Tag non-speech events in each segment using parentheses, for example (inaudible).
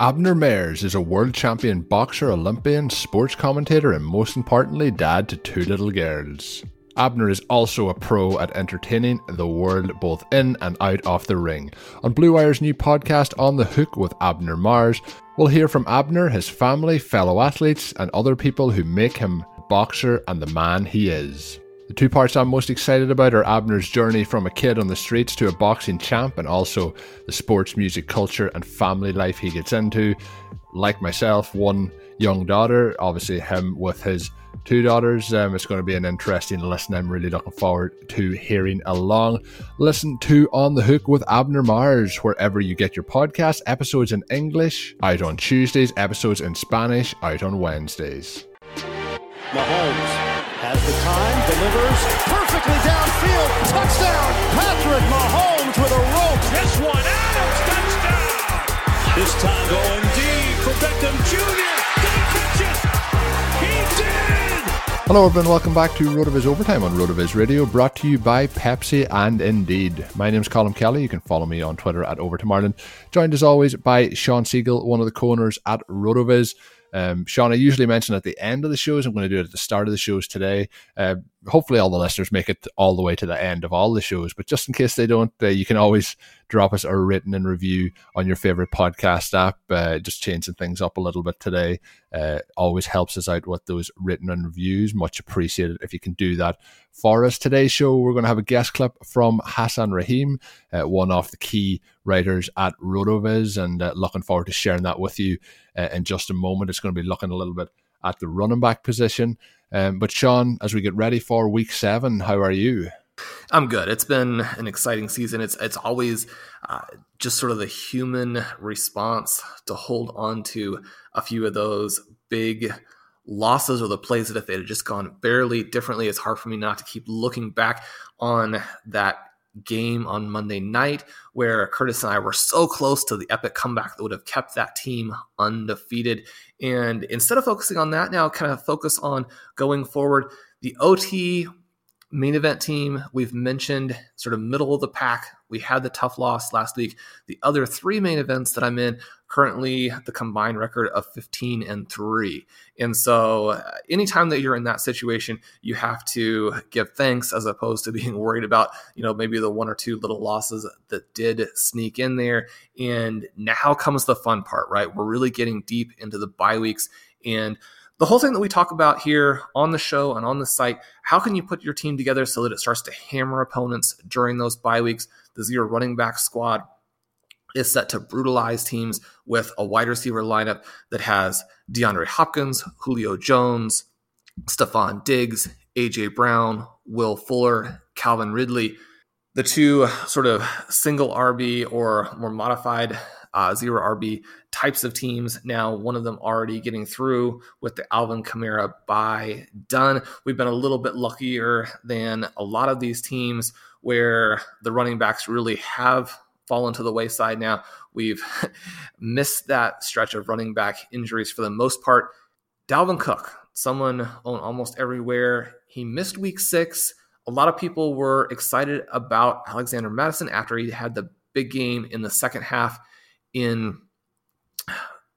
Abner Mares is a world champion boxer, Olympian, sports commentator, and most importantly, dad to two little girls. Abner is also a pro at entertaining the world both in and out of the ring. On Blue Wire's new podcast, On the Hook with Abner Mares, we'll hear from Abner, his family, fellow athletes, and other people who make him boxer and the man he is. The two parts I'm most excited about are Abner's journey from a kid on the streets to a boxing champ, and also the sports, music, culture, and family life he gets into. Like myself, one young daughter, obviously, him with his two daughters. Um, it's going to be an interesting listen. I'm really looking forward to hearing along. Listen to On the Hook with Abner Mares wherever you get your podcast. Episodes in English out on Tuesdays, episodes in Spanish out on Wednesdays. Mahomes has the time, delivers perfectly downfield. Touchdown, Patrick Mahomes with a rope. This one, Adams, touchdown. This time going deep for Beckham Jr. Did he catch it? He did. Hello, everyone. Welcome back to RotoViz Overtime on RotoViz Radio, brought to you by Pepsi and Indeed. My name is Colm Kelly. You can follow me on Twitter at Overtime Ireland. Joined as always by Sean Siegele, one of the co-owners at RotoViz. Um, Shawn, I usually mention at the end of the shows. I'm going to do it at the start of the shows today. Uh, hopefully, all the listeners make it all the way to the end of all the shows. But just in case they don't, uh, you can always drop us a written and review on your favorite podcast app. Uh, just changing things up a little bit today uh, always helps us out with those written and reviews. Much appreciated if you can do that for us. Today's show, we're going to have a guest clip from Hassan Rahim, uh, one of the key writers at Rotoviz, and uh, looking forward to sharing that with you uh, in just a moment. It's going to be looking a little bit at the running back position. Um, but Sean, as we get ready for week seven, how are you? I'm good. It's been an exciting season. It's it's always uh, just sort of the human response to hold on to a few of those big losses or the plays that if they had just gone barely differently, it's hard for me not to keep looking back on that game on Monday night where Curtis and I were so close to the epic comeback that would have kept that team undefeated. And instead of focusing on that now, kind of focus on going forward. The OT main event team we've mentioned sort of middle of the pack we had the tough loss last week. The other three main events that i'm in currently the combined record of 15 and 3 and so uh, anytime that you're in that situation you have to give thanks as opposed to (laughs) being worried about you know maybe the one or two little losses that did sneak in there. And now comes the fun part right? We're really getting deep into the bye weeks. And the whole thing that we talk about here on the show and on the site how can you put your team together so that it starts to hammer opponents during those bye weeks the zero running back squad is set to brutalize teams with a wide receiver lineup that has DeAndre Hopkins, Julio Jones, Stefon Diggs, AJ Brown, Will Fuller, Calvin Ridley. The two sort of single RB or more modified uh, zero RB types of teams. Now, one of them already getting through with the Alvin Kamara bye done. We've been a little bit luckier than a lot of these teams where the running backs really have fallen to the wayside now. We've (laughs) missed that stretch of running back injuries for the most part. Dalvin Cook, someone on almost everywhere. He missed week six. A lot of people were excited about Alexander Mattison after he had the big game in the second half in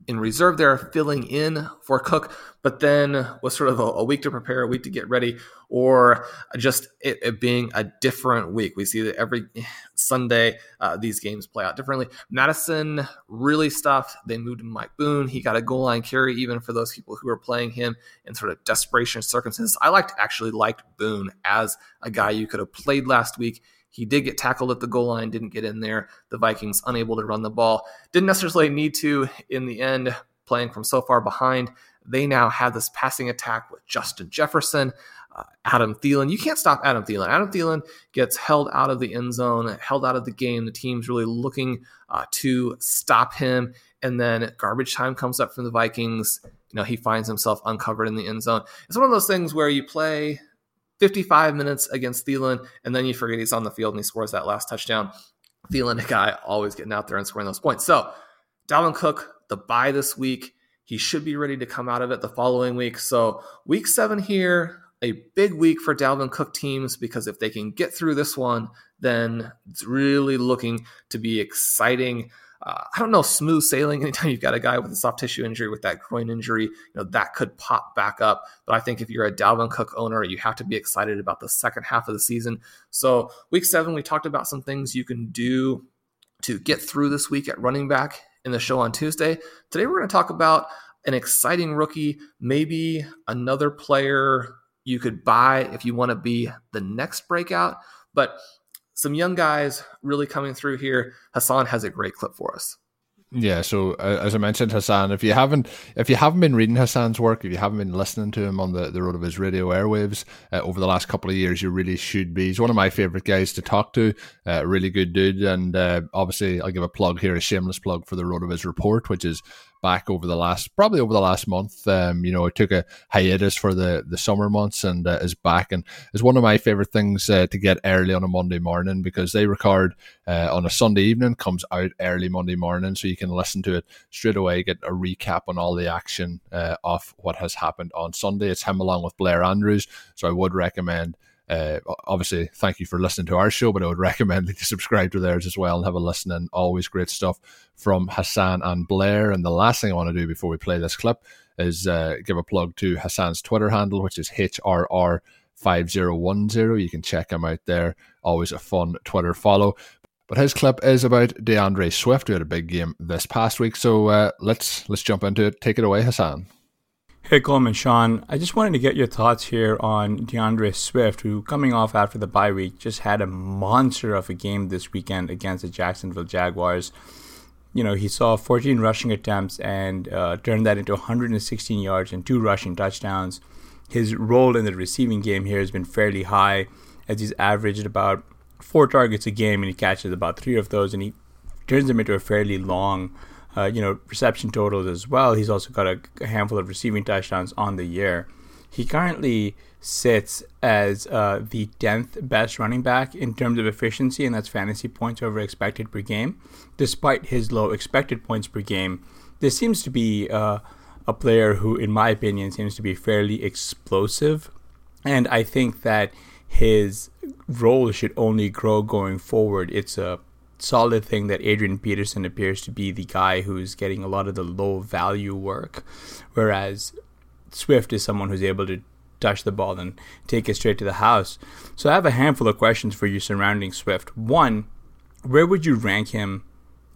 in reserve there, filling in for Cook, but then was sort of a, a, week to prepare, a week to get ready, or just it, it being a different week. We see that every (sighs) Sunday uh, these games play out differently. Mattison really stuffed. They moved Mike Boone. He got a goal line carry, even for those people who were playing him in sort of desperation circumstances. I liked actually liked Boone as a guy you could have played last week. He did get tackled at the goal line, didn't get in there. The Vikings unable to run the ball. Didn't necessarily need to in the end, playing from so far behind. They now have this passing attack with Justin Jefferson, uh, Adam Thielen. You can't stop Adam Thielen. Adam Thielen gets held out of the end zone, held out of the game. The team's really looking uh, to stop him. And then garbage time comes up from the Vikings. You know, he finds himself uncovered in the end zone. It's one of those things where you play 55 minutes against Thielen, and then you forget he's on the field and he scores that last touchdown. Thielen, a guy always getting out there and scoring those points. So, Dalvin Cook, the bye this week, he should be ready to come out of it the following week. So, week seven here, a big week for Dalvin Cook teams because if they can get through this one, then it's really looking to be exciting uh, I don't know, smooth sailing. (laughs) Anytime you've got a guy with a soft tissue injury, with that groin injury, you know that could pop back up. But I think if you're a Dalvin Cook owner, you have to be excited about the second half of the season. So week seven, we talked about some things you can do to get through this week at running back in the show on Tuesday. Today, we're going to talk about an exciting rookie, maybe another player you could buy if you want to be the next breakout. But some young guys really coming through here. Hassan has a great clip for us. Yeah, so uh, as I mentioned, Hassan, if you haven't if you haven't been reading Hassan's work, if you haven't been listening to him on the, the RotoViz Radio airwaves uh, over the last couple of years, you really should be. He's one of my favorite guys to talk to. Uh, really good dude, and uh, obviously I'll give a plug here, a shameless plug for the RotoViz Report, which is back over the last probably over the last month. Um, you know, I took a hiatus for the the summer months and uh, is back and is one of my favorite things uh, to get early on a Monday morning because they record uh, on a Sunday evening, comes out early Monday morning, so you can listen to it straight away, get a recap on all the action uh, of what has happened on Sunday. It's him along with Blair Andrews, so I would recommend uh, obviously, thank you for listening to our show, but I would (laughs) recommend that you subscribe to theirs as well and have a listen. And always great stuff from Hassan and Blair. And the last thing I want to do before we play this clip is uh, give a plug to Hassan's Twitter handle, which is HRR5010. You can check him out there. Always a fun Twitter follow. But his clip is about DeAndre Swift, who had a big game this past week. So uh, let's let's jump into it. Take it away, Hassan. Hey Colm, Sean. I just wanted to get your thoughts here on DeAndre Swift, who coming off after the bye week just had a monster of a game this weekend against the Jacksonville Jaguars. You know, he saw 14 rushing attempts and uh, turned that into 116 yards and two rushing touchdowns. His role in the receiving game here has been fairly high, as he's averaged about four targets a game and he catches about three of those, and he turns them into a fairly long uh, you know, reception totals as well. He's also got a, a, handful of receiving touchdowns on the year. He currently sits as uh, the 10th best running back in terms of efficiency, and that's fantasy points over expected per game. Despite his low expected points per game, this seems to be uh, a player who, in my opinion, seems to be fairly explosive. And I think that his role should only grow going forward. It's a solid thing that Adrian Peterson appears to be the guy who's getting a lot of the low value work, whereas Swift is someone who's able to touch the ball and take it straight to the house. So I have a handful of questions for you surrounding Swift. One, where would you rank him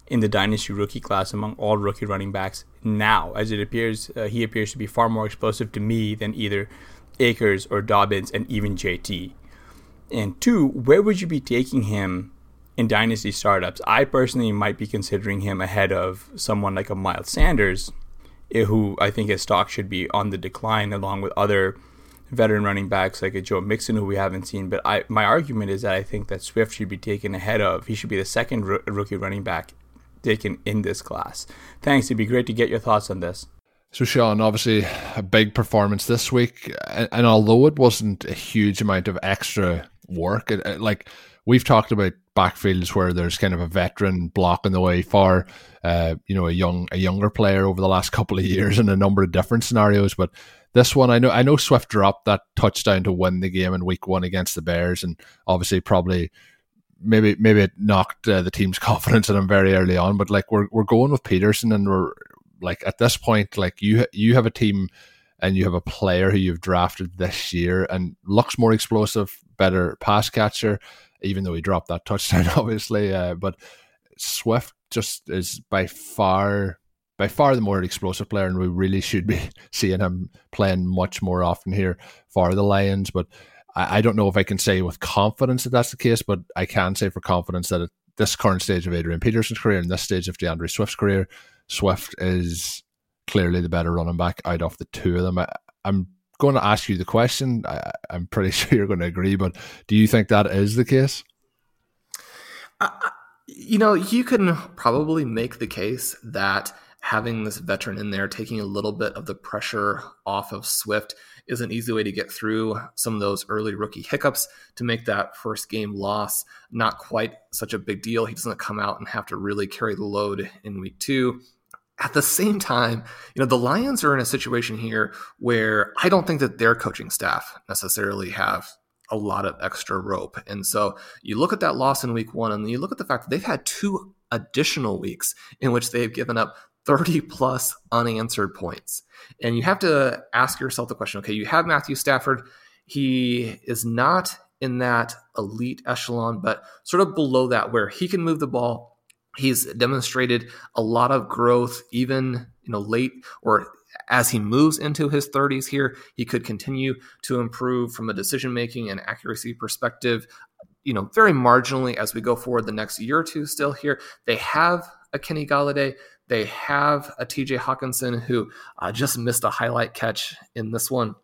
in the dynasty rookie class among all rookie running backs now? As it appears, uh, he appears to be far more explosive to me than either Akers or Dobbins and even JT. And two, where would you be taking him in dynasty startups. I personally might be considering him ahead of someone like a Miles Sanders, eh, who I think his stock should be on the decline, along with other veteran running backs like a Joe Mixon, who we haven't seen. But I, my argument is that I think that Swift should be taken ahead of. He should be the second rookie running back taken in this class. Thanks. It'd be great to get your thoughts on this. So, Sean, obviously a big performance this week, and, and although it wasn't a huge amount of extra work, it, it, like we've talked about backfields where there's kind of a veteran blocking the way for uh, you know a young a younger player over the last (laughs) couple of years in a number of different scenarios. But this one, I know I know Swift dropped that touchdown to win the game in Week One against the Bears, and obviously probably maybe maybe it knocked uh, the team's (laughs) confidence in him very early on. But like we're we're going with Peterson, and we're like at this point, like you you have a team and you have a player who you've drafted this year and looks more explosive, better pass catcher, even though he dropped that touchdown, (laughs) obviously. Uh, but Swift just is by far by far the more explosive player, and we really should be (laughs) seeing him playing much more often here for the Lions. But I, I don't know if I can say with confidence that that's the case, but I can say for confidence that at this current stage of Adrian Peterson's career and this stage of D'Andre Swift's career, Swift is clearly the better running back out of the two of them. I, I'm going to ask you the question. I, am pretty (laughs) sure you're going to agree, but do you think that is the case? Uh, you know, you can probably make the case that having this veteran in there, taking a little bit of the pressure off of Swift, is an easy way to get through some of those early rookie hiccups to make that first game loss not quite such a big deal. He doesn't come out and have to really carry the load in week two. At the same time, you know, the Lions are in a situation here where I don't think that their coaching staff necessarily have a lot of extra rope. And so you look at that loss in week one, and you look at the fact that they've had two additional weeks in which they've given up 30 plus unanswered points. And you have to ask yourself the question okay, you have Matthew Stafford. He is not in that elite echelon, but sort of below that, where he can move the ball He's demonstrated a lot of growth, even you know late or as he moves into his 30s here. He could continue to improve from a decision making and accuracy perspective. You know, very marginally as we go forward the next year or two. Still here, they have a Kenny Golladay. They have a TJ Hockenson who uh, just missed a highlight catch in this one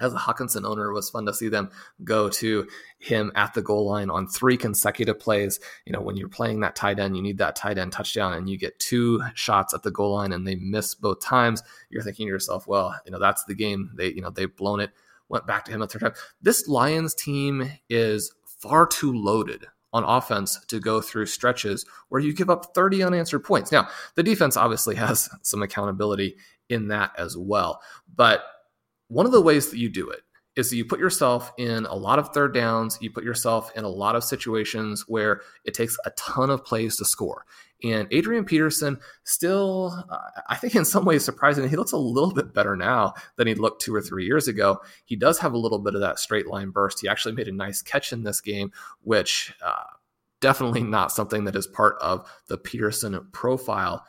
as a Hockenson owner, it was fun to see them go to him at the goal line on three consecutive plays. You know, when you're playing that tight end, you need that tight end touchdown, and you get two shots at the goal line, and they miss both times. You're thinking to yourself, well, you know, that's the game. They, you know, they've blown it. Went back to him a third time. This Lions team is far too loaded on offense to go through stretches where you give up 30 unanswered points. Now, the defense obviously (laughs) has some accountability in that as well, but one of the ways that you do it is that you put yourself in a lot of third downs, you put yourself in a lot of situations where it takes a ton of plays to score. And Adrian Peterson still, uh, I think in some ways surprisingly, he looks a little bit better now than he looked two or three years ago. He does have a little bit of that straight line burst. He actually made a nice catch in this game, which uh, definitely not something that is part of the Peterson profile.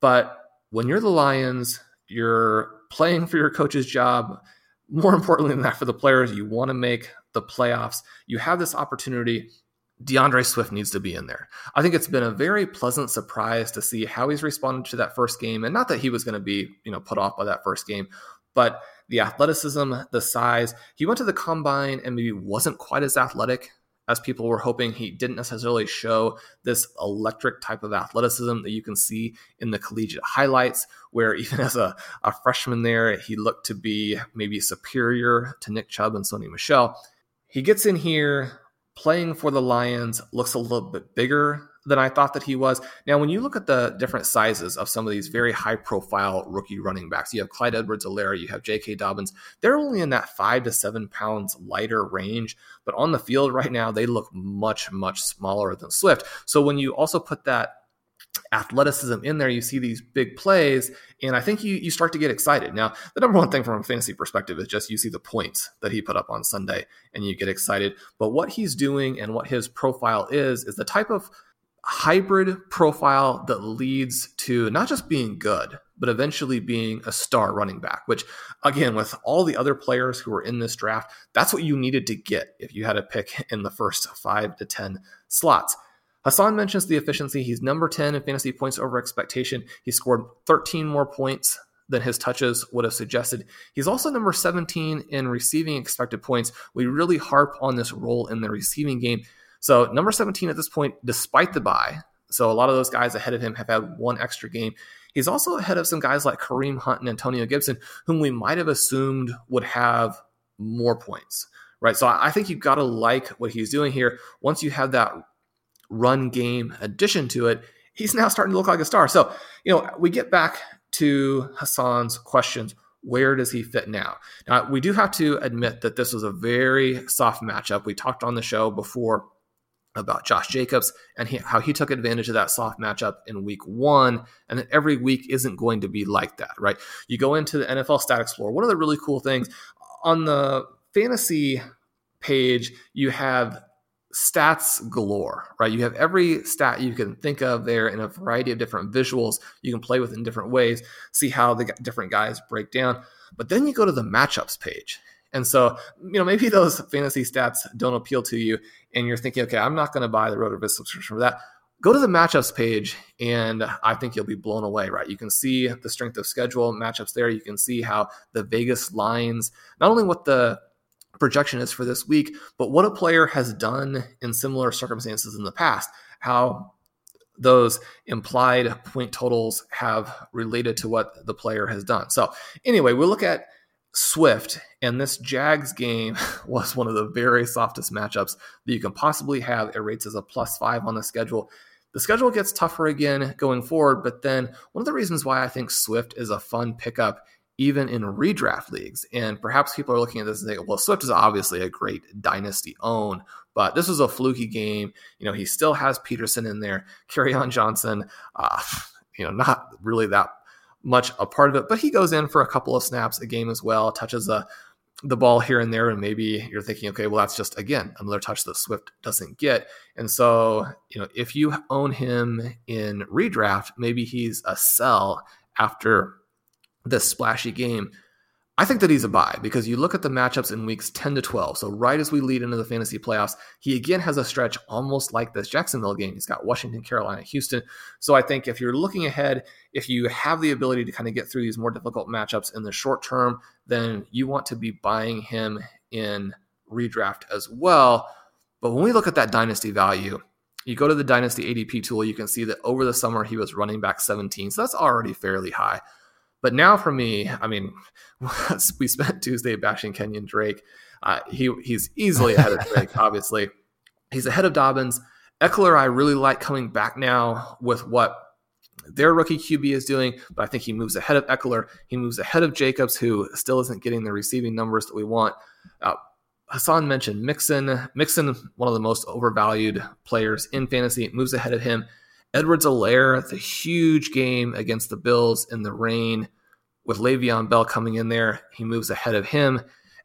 But when you're the Lions, you're playing for your coach's job. More importantly than that, for the players, you want to make the playoffs. You have this opportunity. DeAndre Swift needs to be in there. I think it's been a very pleasant surprise to see how he's responded to that first game, and not that he was going to be, you know, put off by that first game, but the athleticism, the size. He went to the combine and maybe wasn't quite as athletic as people were hoping. He didn't necessarily show this electric type of athleticism that you can see in the collegiate highlights, where (laughs) even as a, a freshman there, he looked to be maybe superior to Nick Chubb and Sony Michel. He gets in here playing for the Lions, looks a little bit bigger than I thought that he was. Now, when you look at the different sizes of some of these very high profile rookie running backs, you have Clyde Edwards Helaire, you have J.K. Dobbins. They're only in that five to seven pounds lighter range, but on the field right now, they look much, much smaller than Swift. So when you also put that athleticism in there, you see these big plays, and I think you you start to get excited. Now, the number one thing from a fantasy perspective is just you see the points that he put up on Sunday and you get excited. But what he's doing and what his profile is is the type of hybrid profile that leads to not just being good, but eventually being a star running back, which again, with all the other players who were in this draft, that's what you needed to get if you had a pick (laughs) in the first five to 10 slots. Hassan mentions the efficiency. He's number 10 in fantasy points over expectation. He scored 13 more points than his touches would have suggested. He's also number 17 in receiving expected points. We really harp on this role in the receiving game. So number 17 at this point, despite the bye, So a lot of those guys ahead of him have had one extra game. He's also ahead of some guys like Kareem Hunt and Antonio Gibson, whom we might have assumed would have more points, right? So I think you've got to like what he's doing here. Once you have that run game addition to it, he's now starting to look like a star. So, you know, we get back to Hassan's questions. Where does he fit now? Now, we do have to admit that this was a very soft matchup. We talked on the show before about Josh Jacobs and he, how he took advantage of that soft matchup in week one. And that every week isn't going to be like that, right? You go into the NFL Stat Explorer. One of the really cool things on the fantasy page, you have stats galore, right? You have every stat you can think of there in a variety of different visuals you can play with in different ways, see how the different guys break down. But then you go to the matchups page. And so, you know, maybe (laughs) those fantasy stats don't appeal to you and you're thinking, okay, I'm not going to buy the RotoViz subscription for that. Go to the matchups page and I think you'll be blown away, right? You can see the strength of schedule matchups there. You can see how the Vegas lines, not only what the projection is for this week, but what a player has done in similar circumstances in the past, how those implied point totals have related to what the player has done. So, anyway, we look at Swift, and this Jags game (laughs) was one of the very softest matchups that you can possibly have. It rates as a plus five on the schedule. The schedule gets tougher again going forward, but then one of the reasons why I think Swift is a fun pickup even in redraft leagues. And perhaps people are looking at this and say, well, Swift is obviously a great dynasty own, but this was a fluky game. You know, he still has Peterson in there, Kerryon Johnson, uh, (laughs) you know, not really that much a part of it, but he goes in for a couple of snaps a game as well, touches a the ball here and there, and maybe you're thinking, okay, well, that's just again another touch that Swift doesn't get. And so, you know, if you own him in redraft, maybe he's a sell after this splashy game. I think that he's a buy because you look at the matchups in weeks 10 to 12. So, right as we lead into the fantasy playoffs, he again has a stretch almost like this Jacksonville game. He's got Washington, Carolina, Houston. So, I think if you're looking ahead, if you have the ability to kind of get through these more difficult matchups in the short term, then you want to be buying him in redraft as well. But when we look at that dynasty value, you go to the dynasty ADP tool, you can see that over the summer he was running back 17. So, that's already fairly high. But now for me, I mean, (laughs) we spent Tuesday bashing Kenyon Drake. Uh, he he's easily ahead of Drake. (laughs) obviously, he's ahead of Dobbins. Ekeler, I really like coming back now with what their rookie QB is doing, but I think he moves ahead of Ekeler. He moves ahead of Jacobs, who still isn't getting the receiving numbers that we want. Uh, Hassan mentioned Mixon. Mixon, one of the most overvalued players in fantasy, moves ahead of him. Edwards-Helaire, the huge game against the Bills in the rain with Le'Veon Bell coming in there, he moves ahead of him.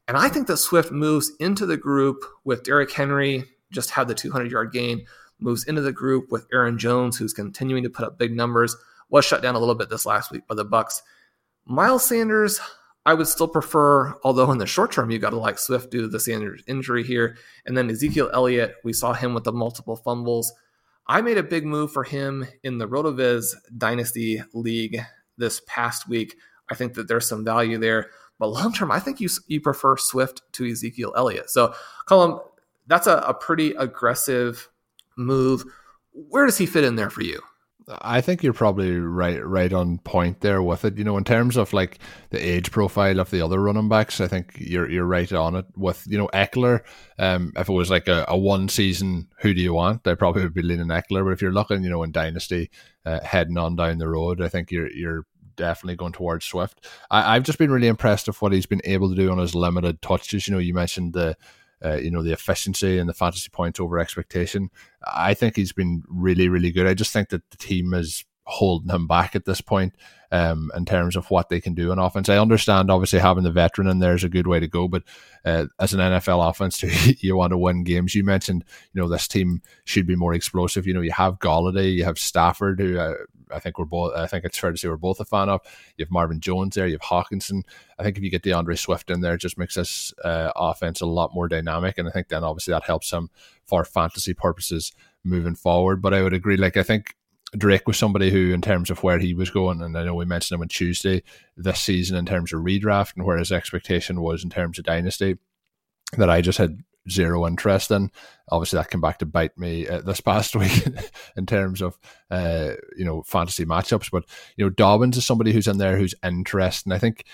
And I think that Swift moves into the group with Derrick Henry, just had the 200 yard gain, moves into the group with Aaron Jones, who's continuing to put up big numbers, was shut down a little bit this last week by the Bucs. Miles Sanders, I would still prefer, although in the short term, you got to like Swift due to the Sanders injury here. And then Ezekiel Elliott, we saw him with the multiple fumbles. I made a big move for him in the RotoViz Dynasty League this past week. I think that there's some value there. But long term, I think you you prefer Swift to Ezekiel Elliott. So, Colm, that's a, a pretty aggressive move. Where does he fit in there for you? I think you're probably right right on point there with it. You know, in terms of like the age profile of the other running backs, I think you're you're right on it. With you know Ekeler. um, if it was like a, a one season, who do you want? I probably would be leaning Ekeler. But if you're looking, you know, in dynasty, uh, heading on down the road, I think you're you're definitely going towards Swift. I, have just been really impressed with what he's been able to do on his limited touches. You know, you mentioned the uh, you know the efficiency and the fantasy points over expectation. I think he's been really, really good. I just think that the team is holding him back at this point um, in terms of what they can do on offense. I understand, obviously, having the veteran in there is a good way to go, but uh, as an NFL offense, (laughs) too, you want to win games. You mentioned, you know, this team should be more explosive. You know, you have Golladay, you have Stafford, who uh, I think we're both. I think it's fair to say we're both a fan of. You have Marvin Jones there. You have Hockenson. I think if you get DeAndre Swift in there, it just makes this uh, offense a lot more dynamic, and I think then obviously that helps him for fantasy purposes moving forward. But I would agree. Like I think Drake was somebody who, in terms of where he was going, and I know we mentioned him on Tuesday this season in terms of redraft and where his expectation was in terms of dynasty, that I just had zero interest in. Obviously, that came back to bite me uh, this past (laughs) week in terms of uh, you know fantasy matchups. But you know, Dobbins is somebody who's in there who's interesting. I think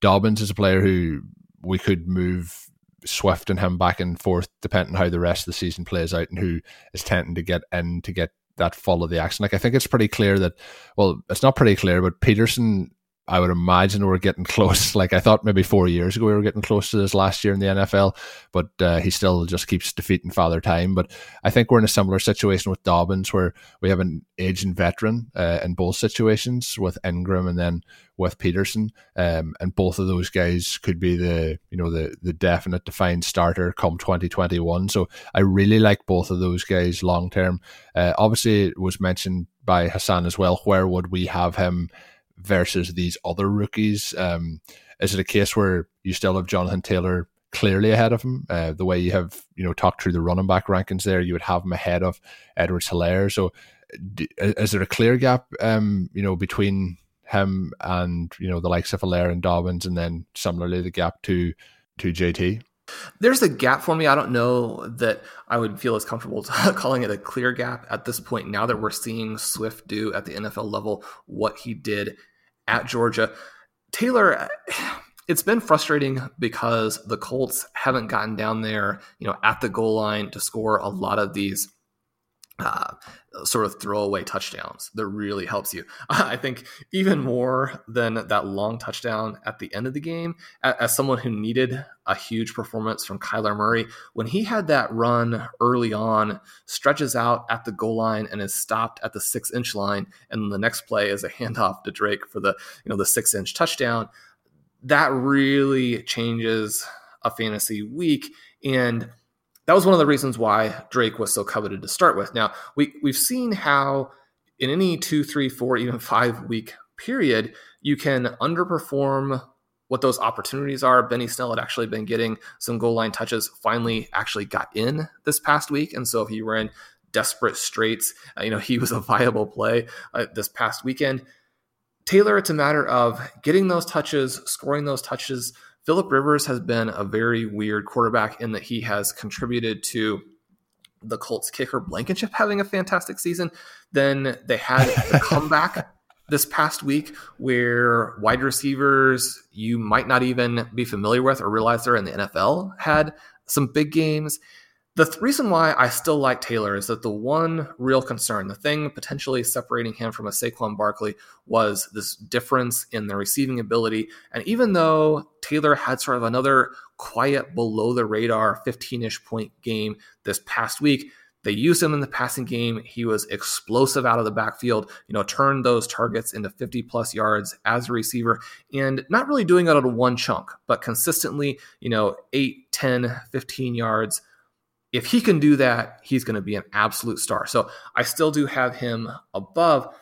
Dobbins is a player who we could move Swift and him back and forth, depending on how the rest of the season plays out and who is tending to get in to get that fall of the action. Like I think it's pretty clear that, well, it's not pretty clear, but Peterson I would imagine we're getting (laughs) close. Like I thought maybe four years ago we were getting close to this last year in the NFL, but uh, he still just keeps defeating Father Time. But I think we're in a similar situation with Dobbins where we have an aging veteran uh, in both situations with Ingram and then with Peterson, um, and both of those guys could be the you know the the definite defined starter come 2021. So I really like both of those guys long term. Uh, obviously, it was mentioned by Hassan as well. Where would we have him? Versus these other rookies? Um, is it a case where you still have Jonathan Taylor clearly ahead of him? Uh, the way you have you know talked through the running back rankings there, you would have him ahead of Edwards Helaire. So, d- is there a clear gap? Um, you know between him and you know the likes of Helaire and Dobbins, and then similarly the gap to to JT. There's a gap for me. I don't know that I would feel as comfortable (laughs) calling it a clear gap at this point. Now that we're seeing Swift do at the NFL level what he did at Georgia, Taylor. (sighs) It's been frustrating because the Colts haven't gotten down there, you know, at the goal line to score a lot of these uh, sort of throwaway touchdowns that really helps you. (laughs) I think even more than that long touchdown at the end of the game, as someone who needed a huge performance from Kyler Murray, when he had that run early on, stretches out at the goal line and is stopped at the six inch line, and the next play is a (laughs) handoff to Drake for the you know the six inch touchdown. That really changes a fantasy week and that was one of the reasons why Drake was so coveted to start with. Now we we've seen how in any two, three, four, even five week period, you can underperform what those opportunities are. Benny Snell had actually been getting some goal line touches, finally actually got in this past week. And so if you were in desperate straits, uh, you know, he was a viable play uh, this past weekend. Taylor, it's a matter of getting those touches, scoring those touches, Philip Rivers has been a very weird quarterback in that he has contributed to the Colts kicker Blankenship having a fantastic season. Then they had the (laughs) comeback this past week where wide receivers you might not even be familiar with or realize they're in the NFL had some big games. The th- reason why I still like Taylor is that the one real concern, the thing potentially separating him from a Saquon Barkley, was this difference in the receiving ability. And even though Taylor had sort of another quiet, below the radar 15 ish point game this past week, they used him in the passing game. He was explosive out of the backfield, you know, turned those targets into 50 plus yards as a receiver and not really doing it out of one chunk, but consistently, you know, 8, 10, 15 yards if he can do that, he's going to be an absolute star. So I still do have him above.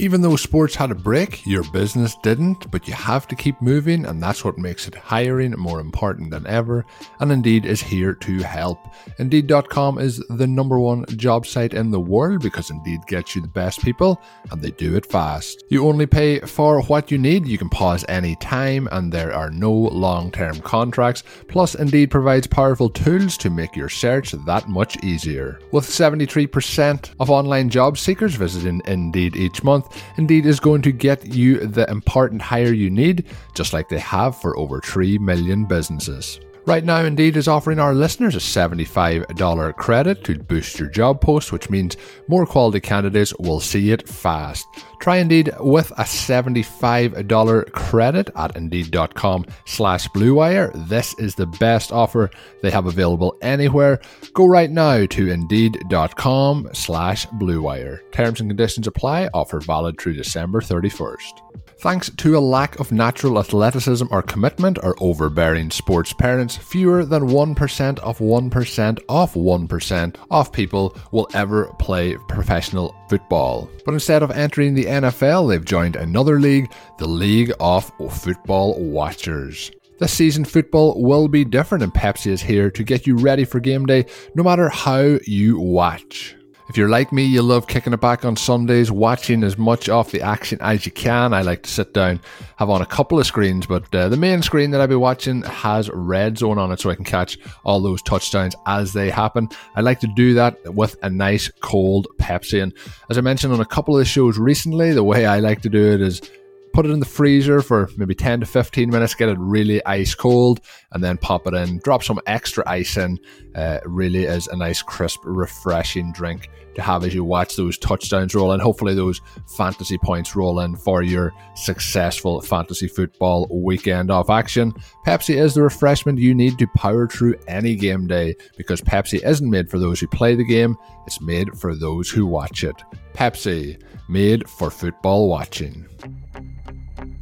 Even though sports had a break, your business didn't, but you have to keep moving, and that's what makes it hiring more important than ever. And Indeed is here to help. Indeed.com is the number one job site in the world because Indeed gets you the best people, and they do it fast. You only pay for what you need, you can pause any time, and there are no long term contracts. Plus, Indeed provides powerful tools to make your search that much easier. With 73% of online job seekers visiting Indeed each month, Indeed is going to get you the important hire you need, just like they have for over 3 million businesses. Right now, Indeed is offering our listeners a $75 credit to boost your job post, which means more quality candidates will see it fast. Try Indeed with a $75 credit at Indeed.com slash BlueWire. This is the best offer they have available anywhere. Go right now to Indeed.com slash BlueWire. Terms and conditions apply. Offer valid through December 31st. Thanks to a lack of natural athleticism or commitment, or overbearing sports parents, fewer than 1% of 1% of 1% of people will ever play professional football. But instead of entering the NFL, they've joined another league, the League of Football Watchers. This season, football will be different, and Pepsi is here to get you ready for game day no matter how you watch. If you're like me, you love kicking it back on Sundays, watching as much of the action as you can. I like to sit down, have on a couple of screens, but uh, the main screen that I'll be watching has red zone on it so I can catch all those touchdowns as they happen. I like to do that with a nice cold Pepsi. And as I mentioned on a couple of the shows recently, the way I like to do it is put it in the freezer for maybe 10 to 15 minutes, get it really ice cold, and then pop it in. Drop some extra ice in. Uh, really is a nice, crisp, refreshing drink to have as you watch those touchdowns roll in. Hopefully, those fantasy points roll in for your successful fantasy football weekend of action. Pepsi is the refreshment you need to power through any game day because Pepsi isn't made for those who play the game, it's made for those who watch it. Pepsi, made for football watching.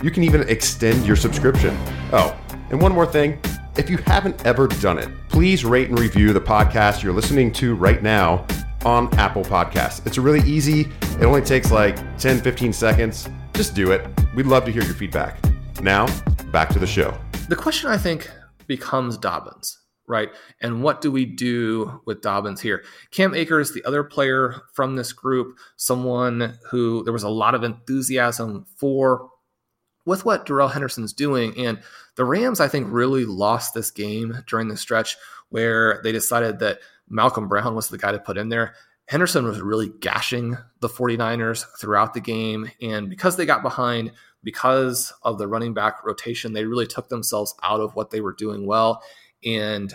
You can even extend your subscription. Oh, and one more thing. If you haven't ever done it, please rate and review the podcast you're listening to right now on Apple Podcasts. It's really easy. It only takes like 10, 15 seconds. Just do it. We'd love to hear your feedback. Now, back to the show. The question I think becomes Dobbins, right? And what do we do with Dobbins here? Cam Akers, the other player from this group, someone who there was a lot of enthusiasm for with what Darrell Henderson's doing. And the Rams, I think, really lost this game during the stretch where they decided that Malcolm Brown was the guy to put in there. Henderson was really gashing the 49ers throughout the game. And because they got behind, because of the running back rotation, they really took themselves out of what they were doing well and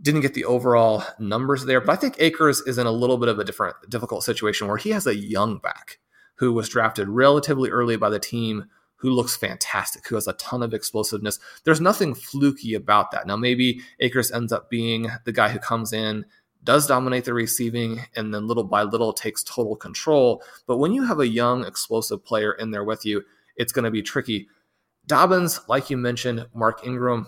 didn't get the overall numbers there. But I think Akers is in a little bit of a different, difficult situation where he has a young back who was drafted relatively early by the team who looks fantastic, who has a ton of explosiveness. There's nothing fluky about that. Now, maybe Akers ends up being the guy who comes in, does dominate the receiving, and then little by little takes total control. But when you have a young, explosive player in there with you, it's going to be tricky. Dobbins, like you mentioned, Mark Ingram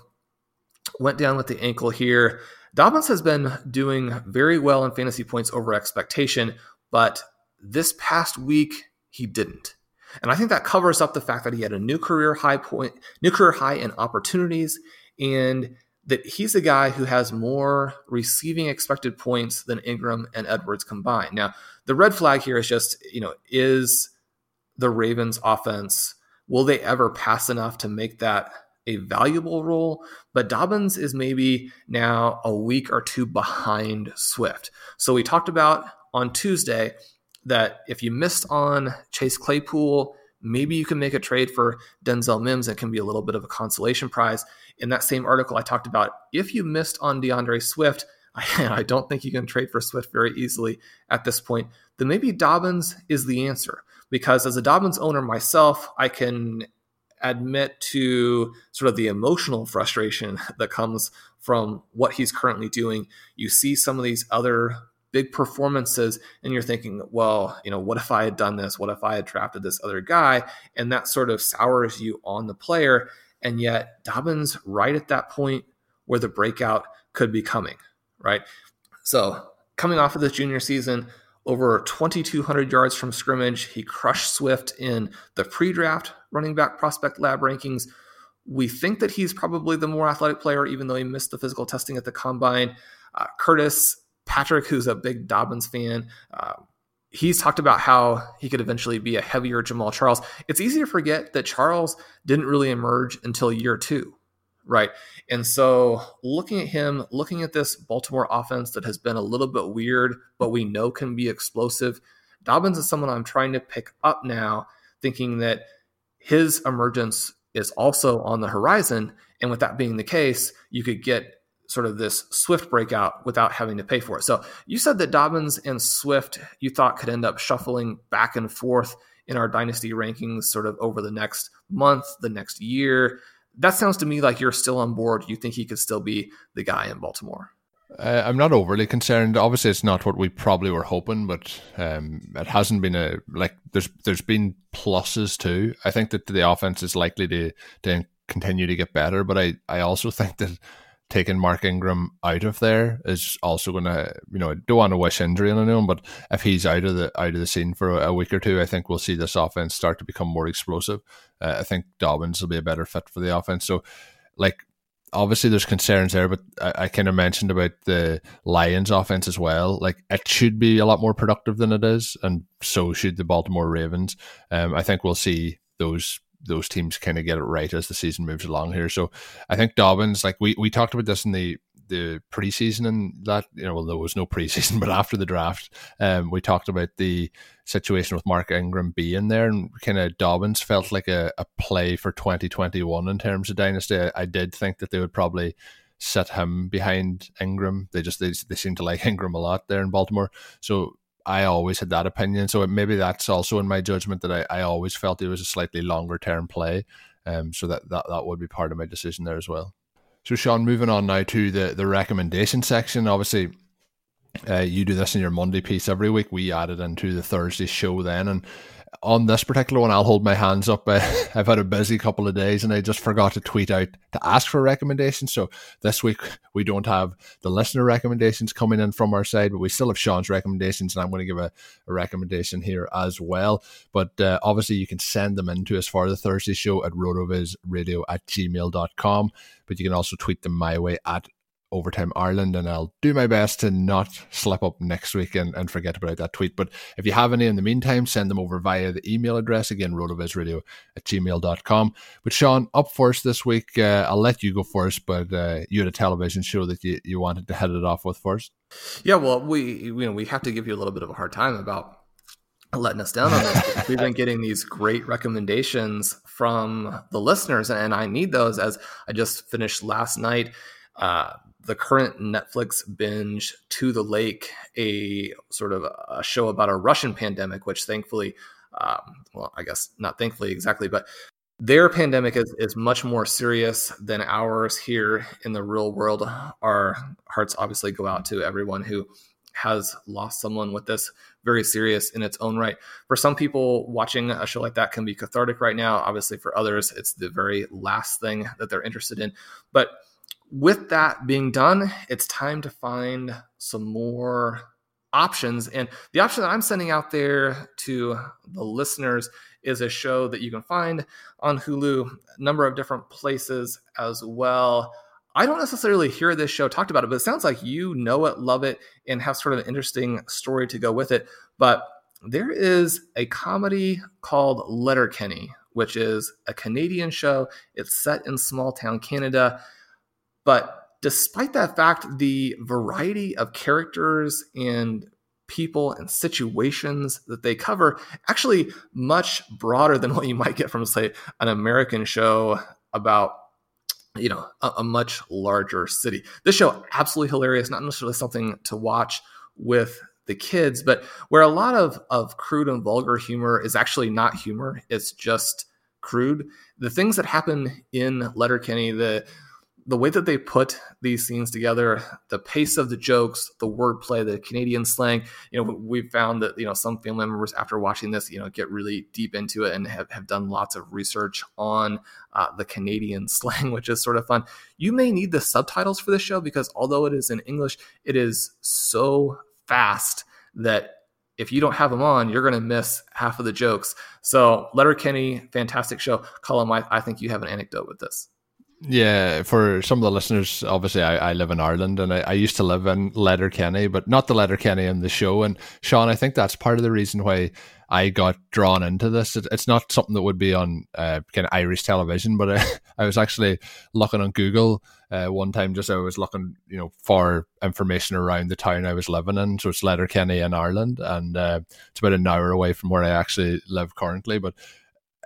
went down with the ankle here. Dobbins has been doing very well in fantasy points over expectation, but this past week he didn't. And I think that covers up the fact that he had a new career high point, new career high in opportunities, and that he's a guy who has more receiving expected points than Ingram and Edwards combined. Now, the red flag here is just, you know, is the Ravens offense, will they ever pass enough to make that a valuable role? But Dobbins is maybe now a week or two behind Swift. So we talked about on Tuesday that if you missed on Chase Claypool, maybe you can make a trade for Denzel Mims. It can be a little bit of a consolation prize. In that same article, I talked about if you missed on DeAndre Swift, I, (laughs) I don't think you can trade for Swift very easily at this point. Then maybe Dobbins is the answer because as a Dobbins owner myself, I can admit to sort of the emotional frustration (laughs) that comes from what he's currently doing. You see some of these other big performances and you're thinking well you know what if i had done this? What if i had drafted this other guy? And that sort of sours you on the player and yet dobbins right at that point where the breakout could be coming right? So coming off of this junior season over 2200 yards from scrimmage he crushed swift in the pre-draft running back prospect lab rankings. We think that he's probably the more athletic player even though he missed the physical testing at the combine. Uh, curtis Patrick, who's a big Dobbins fan, uh, he's talked about how he could eventually be a heavier Jamaal Charles. It's easy to forget that Charles didn't really emerge until year two, right? And so looking at him, looking at this Baltimore offense that has been a little bit weird, but we know can be explosive, Dobbins is someone I'm trying to pick up now, thinking that his emergence is also on the horizon. And with that being the case, you could get sort of this Swift breakout without having to pay for it. So you said that Dobbins and Swift you thought could end up shuffling back and forth in our dynasty rankings sort of over the next month, the next year. That sounds to me like you're still on board. You think he could still be the guy in Baltimore. Uh, I'm not overly concerned. Obviously, it's not what we probably were hoping, but um, it hasn't been a like. There's there's been pluses too. I think that the offense is likely to to continue to get better, but I I also (laughs) think that taking Mark Ingram out of there is also going to, you know, don't want to wish injury on anyone, but if he's out of the out of the scene for a, week or two, I think we'll see this offense start to become more explosive. Uh, I think Dobbins will be a better fit for the offense. So, like, obviously there's concerns there, but I, I kind of mentioned about the Lions offense as well. Like, it should be a lot more productive than it is, and so should the Baltimore Ravens. Um, I think we'll see those those teams kind of get it right as the season moves along here. So I think Dobbins, like we, we talked about this in the the preseason and that you know well there was no preseason (laughs) but after the draft um we talked about the situation with Mark Ingram being there and kind of Dobbins felt like a, a play for 2021 in terms of dynasty. I, I did think that they would probably set him behind Ingram. They just they, they seem to like (laughs) Ingram a lot there in Baltimore. So I always had that opinion. So maybe that's also in my judgment that I, I always felt it was a slightly longer term play. Um, so that, that that would be part of my decision there as well. So Sean, moving on now to the the recommendation section. Obviously, uh, you do this in your Monday piece every week. We added into the Thursday show then, and on this particular one, I'll hold my hands up. (laughs) Uh, I've had a busy couple of days and I just forgot to tweet out to ask for recommendations. So this week, we don't have the listener recommendations coming in from our side, but we still have Sean's recommendations. And I'm going to give a, a recommendation here as well. But uh, obviously, you can send them in to us for the Thursday show at rotovizradio at gmail.com. But you can also tweet them my way at Overtime Ireland, and I'll do my best to not slip up next week and, and forget about that tweet. But if you have any in the meantime, send them over via the email address again, rotovizradio at gmail.com. But Sean, up first this week, uh, I'll let you go first, but uh, you had a television show that you, you wanted to head it off with first. Yeah, well, we you know we have to give you a little bit of a hard time about letting us down on this. (laughs) We've been getting these great recommendations from the listeners, and I need those as I just finished last night. Uh, the current Netflix binge To the Lake, a sort of a show about a Russian pandemic, which thankfully, um, well, I guess not thankfully exactly, but their pandemic is, is much more serious than ours here in the real world. Our hearts obviously go out to everyone who has lost someone with this very serious in its own right. For some people, watching a show like that can be cathartic right now. Obviously, for others, it's the very last thing that they're interested in. But with that being done, it's time to find some more options. And the option that I'm sending out there to the listeners is a show that you can find on Hulu, a number of different places as well. I don't necessarily hear this show talked about it, but it sounds like you know it, love it, and have sort of an interesting story to go with it. But there is a comedy called Letterkenny, which is a Canadian show. It's set in small town Canada. But despite that fact, the variety of characters and people and situations that they cover actually much broader than (laughs) what you might get from say an American show about you know a, a, much larger city. This show absolutely hilarious, not necessarily something to watch with the kids, but where a lot of of crude and vulgar humor is actually not humor, it's just crude. The things that happen in Letterkenny, the the way that they put these scenes together, the pace of the jokes, the wordplay, the Canadian slang, you know, we've found that, you know, some family members after watching this, you know, get really deep into it and have, have done lots of research on uh, the Canadian (laughs) slang, which is sort of fun. You may need the subtitles for the show because although it is in English, it is so fast that if you don't have them on, you're going to miss half of the jokes. So, Letterkenny, fantastic show. Colm, I, I think you have an anecdote with this. Yeah, for some of the listeners, obviously I, I live in Ireland and I, I, used to live in Letterkenny, but not the Letterkenny in the show. And Sean, I think that's part of the reason why I got drawn into this. It, it's not something that would be on uh, kind of Irish television, but (laughs) I, I was actually looking on Google uh, one time. Just I was looking, you know, for information around the town I was living in. So it's Letterkenny in Ireland, and uh, it's about an hour away from where I actually live currently. But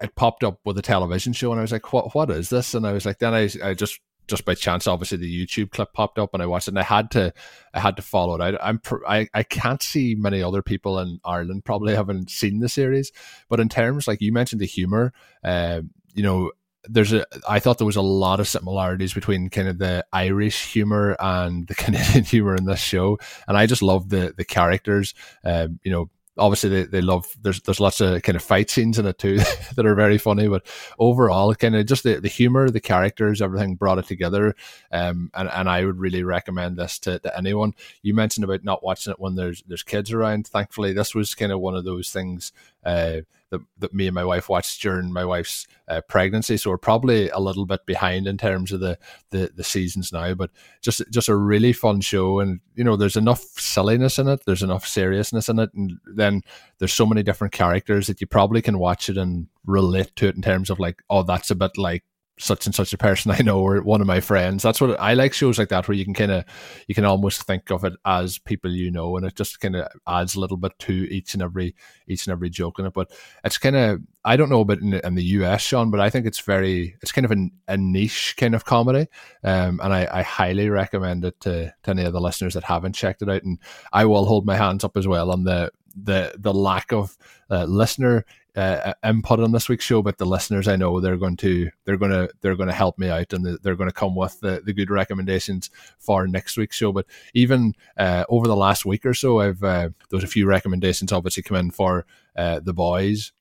it popped up with a television show, and I was like, "What? What is this?" And I was like, then I, I just just by chance, obviously the YouTube clip popped up, and I watched it, and I had to, I had to follow it. I, I'm, I, I can't see many other people in Ireland probably (laughs) haven't seen the series, but in terms like you mentioned the humor, uh, you know, there's a I thought there was a lot of similarities between kind of the Irish humor and the (laughs) Canadian humor in this show, and I just love the the characters. Um, you know, obviously they, they love there's there's lots of kind of fight scenes in it too (laughs) that are very funny but overall kind of just the, the humor the characters everything brought it together. Um and, and i would really recommend this to, to anyone. You mentioned about not watching it when there's there's kids around. Thankfully this was kind of one of those things uh that, that me and my wife watched during my wife's uh, pregnancy. So we're probably a little bit behind in terms of the, the, the seasons now, but just just a really fun show. And you know, there's enough silliness in it, there's enough seriousness in it, and then there's so many different characters that you probably can watch it and relate to it in terms of like, oh, that's a bit like such and such a person (laughs) I know or one of my friends. That's what I like shows like that where you can kind of you can almost think of it as people you know, and it just kind of adds a little bit to each and every each and every joke in it. But it's kind of I don't know about in, in, the US, Sean, but I think it's very it's kind of a, a niche kind of comedy, um, and I, I, highly recommend it to, to any of the listeners that haven't checked it out. And I will hold my hands up as well on the the the lack of uh, listener uh, input on this week's show, but the listeners I know they're going to they're going to they're going to help me out and they're going to come with the, the good recommendations for next week's show. But even uh, over the last week or so, I've uh, there's a few recommendations obviously come in for uh, the boys,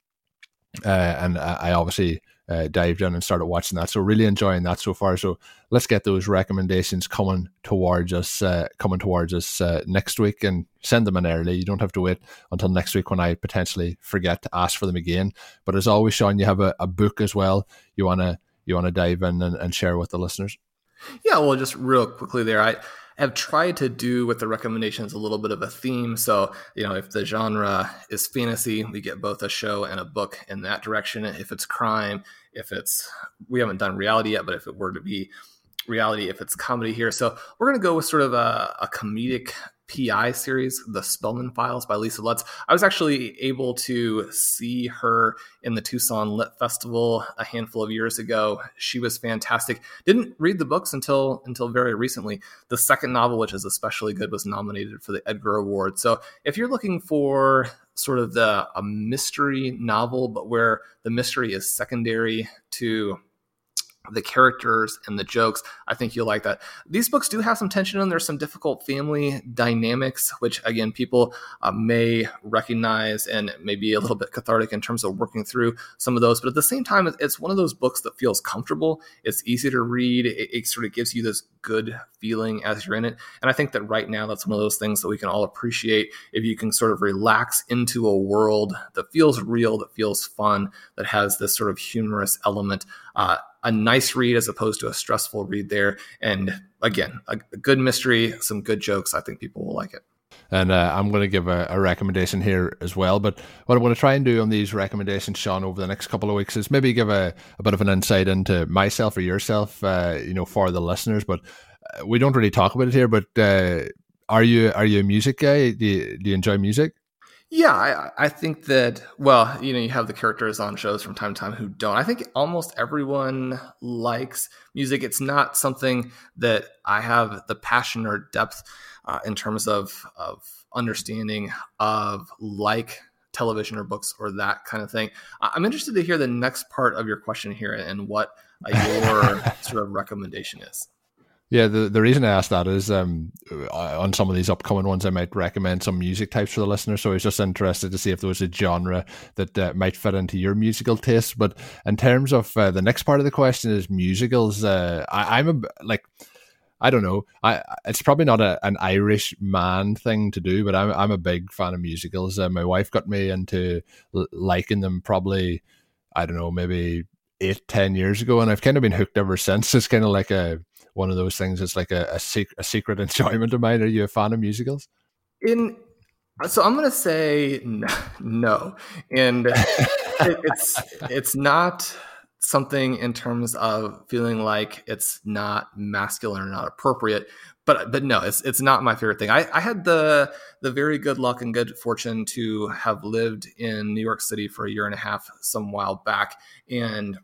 uh, and I obviously uh, dived in and started watching that. So really enjoying that so far. So let's get those recommendations coming towards us, uh, coming towards us uh, next week, and send them in early. You don't have to wait until next week when I potentially forget to ask for them again. But as always, Sean, you have a, a book as well. You wanna you wanna dive in and, and share with the listeners. Yeah, well, just real quickly there, I have tried to do with the recommendations a little bit of a theme. So, you know, if the genre is fantasy, we get both a show and a book in that direction. If it's crime, if it's, we haven't done reality yet, but if it were to be reality, if it's comedy here. So we're going to go with sort of a, a comedic PI series, The Spellman Files by Lisa Lutz. I was actually able to see her in the Tucson Lit Festival a handful of years ago. She was fantastic. Didn't read the books until until very recently. The second novel, which is especially good, was nominated for the Edgar Award. So if you're looking for sort of the a mystery novel, but where the mystery is secondary to the characters and the jokes. I think you'll like that. These books do have some tension and There's some difficult family dynamics, which again people uh, may recognize and maybe a little bit cathartic in terms of working through some of those. But at the same time, it's one of those books that feels comfortable. It's easy to read. It, it sort of gives you this good feeling as you're in it. And I think that right now that's one of those things that we can all appreciate if you can sort of relax into a world that feels real, that feels fun, that has this sort of humorous element. Uh, a nice read as opposed to a stressful read there. And again, a, a good mystery, some good jokes. I think people will like it. And uh, I'm going to give a, a, recommendation here as well. But what I want to try and do on these recommendations, Sean, over the next couple of weeks is maybe give a, a bit of an insight into myself or yourself, uh, you know, for the listeners. But uh, we don't really talk about it here. But uh, are you are you a music guy? Do you, do you enjoy music? Yeah, I, I, think that, well, you know, you have the characters on shows from time to time who don't. I think almost everyone likes music. It's not something that I have the passion or depth uh, in terms of, of understanding of like television or books or that kind of thing. I'm interested to hear the next part of your question here and what uh, your (laughs) sort of recommendation is. Yeah, the, the reason I asked that is um, on some of these upcoming ones, I might recommend some music types for the listener. So I was just interested to see if there was a genre that uh, might fit into your musical taste. But in terms of uh, the next part of the question is musicals, uh, I, I'm a like. I don't know. I it's probably not a, an Irish man thing to do, but I'm I'm a big fan of musicals. Uh, my wife got me into liking them probably I don't know maybe eight ten years ago, and I've kind of been hooked ever since. It's kind of like a one of those things. It's like a, a, sec- a secret (laughs) enjoyment of mine. Are you a fan of musicals? In so I'm gonna say (laughs) no, and it, it's it's not something in terms of feeling like it's not masculine or not appropriate. But but no, it's it's not my favorite thing. I, I had the the very good luck and good fortune to have lived in New York City for a year and a half some while back, and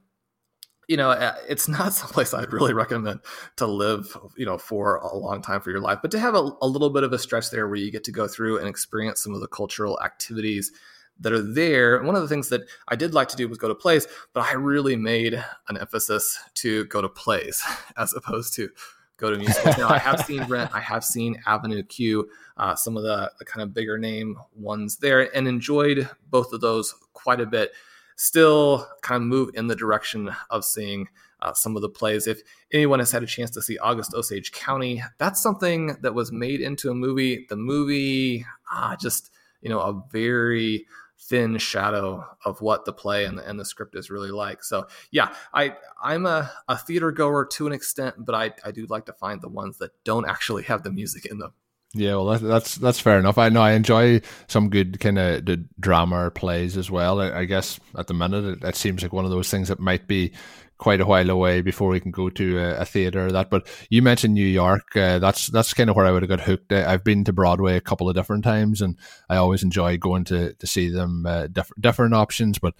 you know, uh, it's (laughs) not someplace I'd really recommend to live, you know, for a long time for your life, but to have a, a, little bit of a stretch there where you get to go through and experience some of the cultural activities that are there. One of the things that I did like to do was go to plays, but I really made an emphasis to go to plays (laughs) as opposed to go to musicals. now I have seen Rent, I have seen Avenue Q, uh, some of the, the kind of bigger name ones there, and enjoyed both of those quite a bit. Still, kind of move in the direction of seeing uh, some of the plays. If anyone has had a chance to see August Osage County, that's something that was made into a movie. The movie, ah, just you know, a very thin shadow of what the play and the, and the script is really like. So yeah, I I'm a, a theater goer to an extent, but I, I do like to find the ones that don't actually have the music in them. Yeah, well, that's that's fair enough. I know I enjoy some good kind of the drama plays as well. I, I guess at the minute it, it, seems like one of those things that might be quite a while away before we can go to a, a theater or that. But you mentioned New York. Uh, that's that's kind of where I would have got hooked. I've been to Broadway a couple of different times, and I always enjoy going to to see them. Uh, diff- different options, but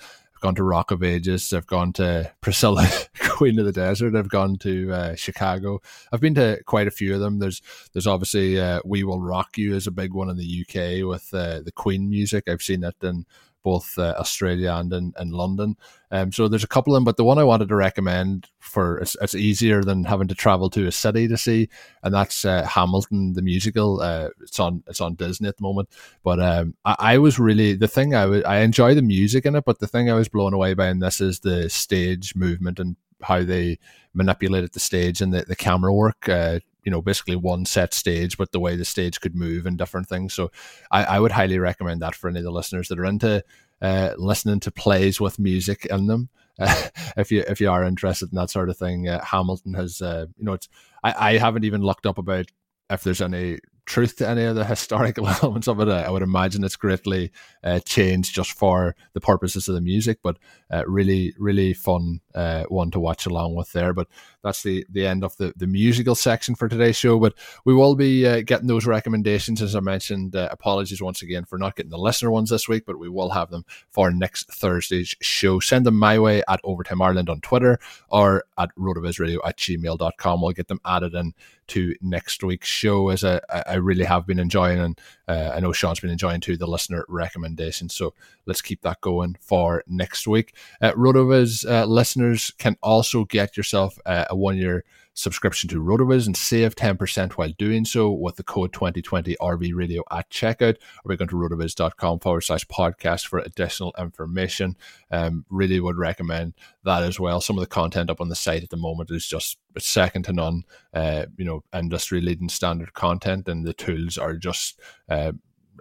gone to Rock of Ages. I've gone to Priscilla, (laughs) Queen of the Desert. I've gone to uh, Chicago. I've been to quite a few of them. There's there's obviously uh, We Will Rock You is a big one in the UK with uh, the Queen music. I've seen it in both uh, Australia and in, in London. Um, so there's a couple of them, but the one I wanted to recommend for it's, it's easier than having to travel to a city to see, and that's uh, Hamilton the musical. Uh, it's on it's on Disney at the moment, but um, I, I, was really the thing I I enjoy the music in it, but the thing I was blown away by in this is the stage movement and how they manipulated the stage and the, the camera work uh, you know basically one set stage, but the way the stage could move and different things. So I, I would highly recommend that for any of the listeners that are into uh, listening to plays with music in them. Uh, (laughs) if you if you are interested in that sort of thing, uh, Hamilton has uh, you know it's I, I haven't even looked up about if there's any truth to any of the historical (laughs) elements of it. I, would imagine it's greatly uh, changed just for the purposes of the music, but uh, really, really fun uh, one to watch along with there. But that's the, the end of the, the musical section for today's show. But we will be uh, getting those recommendations, as I mentioned. Uh, apologies once again for not getting the listener ones this week, but we will have them for next Thursday's show. Send them my way at Overtime Ireland on Twitter or at rotovizradio at gmail.com. We'll get them added in to next week's show as I, I really have been enjoying and uh, I know Sean's been enjoying too the listener recommendations. So let's keep that going for next week. Uh, RotoViz uh, listeners can also get yourself uh, a one year subscription to RotoViz and save 10% while doing so with the code 2020 RV Radio at checkout, or we go to rotoviz.com forward slash podcast for additional information. Um, really would recommend that as well. Some of the content up on the site at the moment is just second to none, uh, you know, industry leading standard content, and the tools are just uh,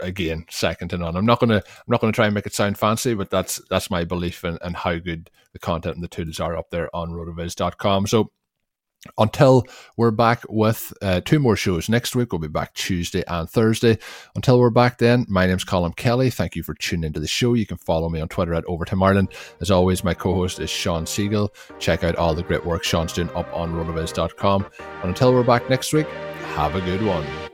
again second to none. I'm not gonna I'm not gonna try and make it sound fancy, but that's that's my belief in how good the content and the tools are up there on rotoviz.com. So until we're back with uh, two more shows next week. We'll be back Tuesday and Thursday. Until we're back then, my name's Colm Kelly. Thank you for tuning into the show. You can follow me on Twitter at Overtime Ireland. As always, my co host is Sean Siegele. Check out all the great work Sean's doing up on rotoviz.com. And until we're back next week, have a good one.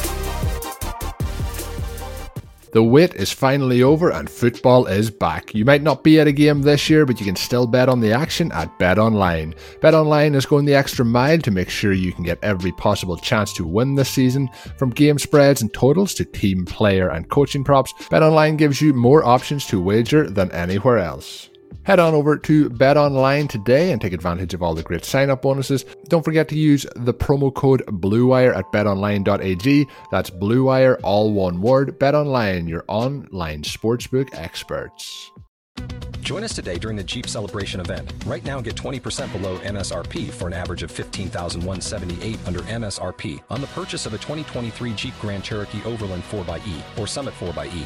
The wait is finally over and football is back. You might not be at a game this year, but you can still bet on the action at BetOnline. BetOnline is going the extra mile to make sure you can get every possible chance to win this season. From game spreads and totals to team, player, and coaching props, BetOnline gives you more options to wager than anywhere else. Head on over to Bet Online today and take advantage of all the great sign up bonuses. Don't forget to use the promo code BLUEWIRE at betonline.ag. That's BLUEWIRE, all one word. Bet Online, your online sportsbook experts. Join us today during the Jeep Celebration event. Right now, get 20% below MSRP for an average of 15178 under MSRP on the purchase of a 2023 Jeep Grand Cherokee Overland 4xE or Summit 4xE.